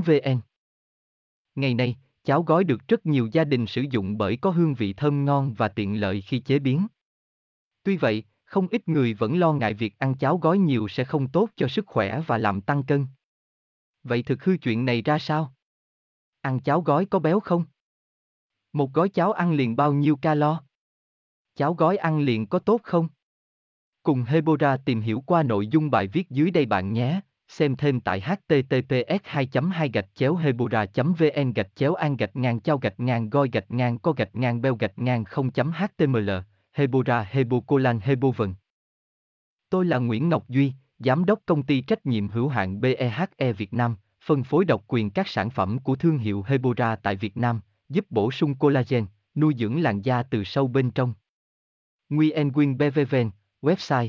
vn ngày nay, cháo gói được rất nhiều gia đình sử dụng bởi có hương vị thơm ngon và tiện lợi khi chế biến tuy vậy, không ít người vẫn lo ngại việc ăn cháo gói nhiều sẽ không tốt cho sức khỏe và làm tăng cân Vậy thực hư chuyện này ra sao? Ăn cháo gói có béo không? Một gói cháo ăn liền bao nhiêu calo? Cháo gói ăn liền có tốt không? Cùng Hebora tìm hiểu qua nội dung bài viết dưới đây bạn nhé. Xem thêm tại https 2 2 gạch chéo hebora vn gạch chéo an gạch ngang trao gạch ngang goi gạch ngang co gạch ngang beo gạch ngang 0.html Hebora Hebocolan hebovn Tôi là Nguyễn Ngọc Duy, Giám đốc công ty trách nhiệm hữu hạn BEHE Việt Nam, phân phối độc quyền các sản phẩm của thương hiệu Hebora tại Việt Nam, giúp bổ sung collagen, nuôi dưỡng làn da từ sâu bên trong. Nguyen Nguyen BVVN, website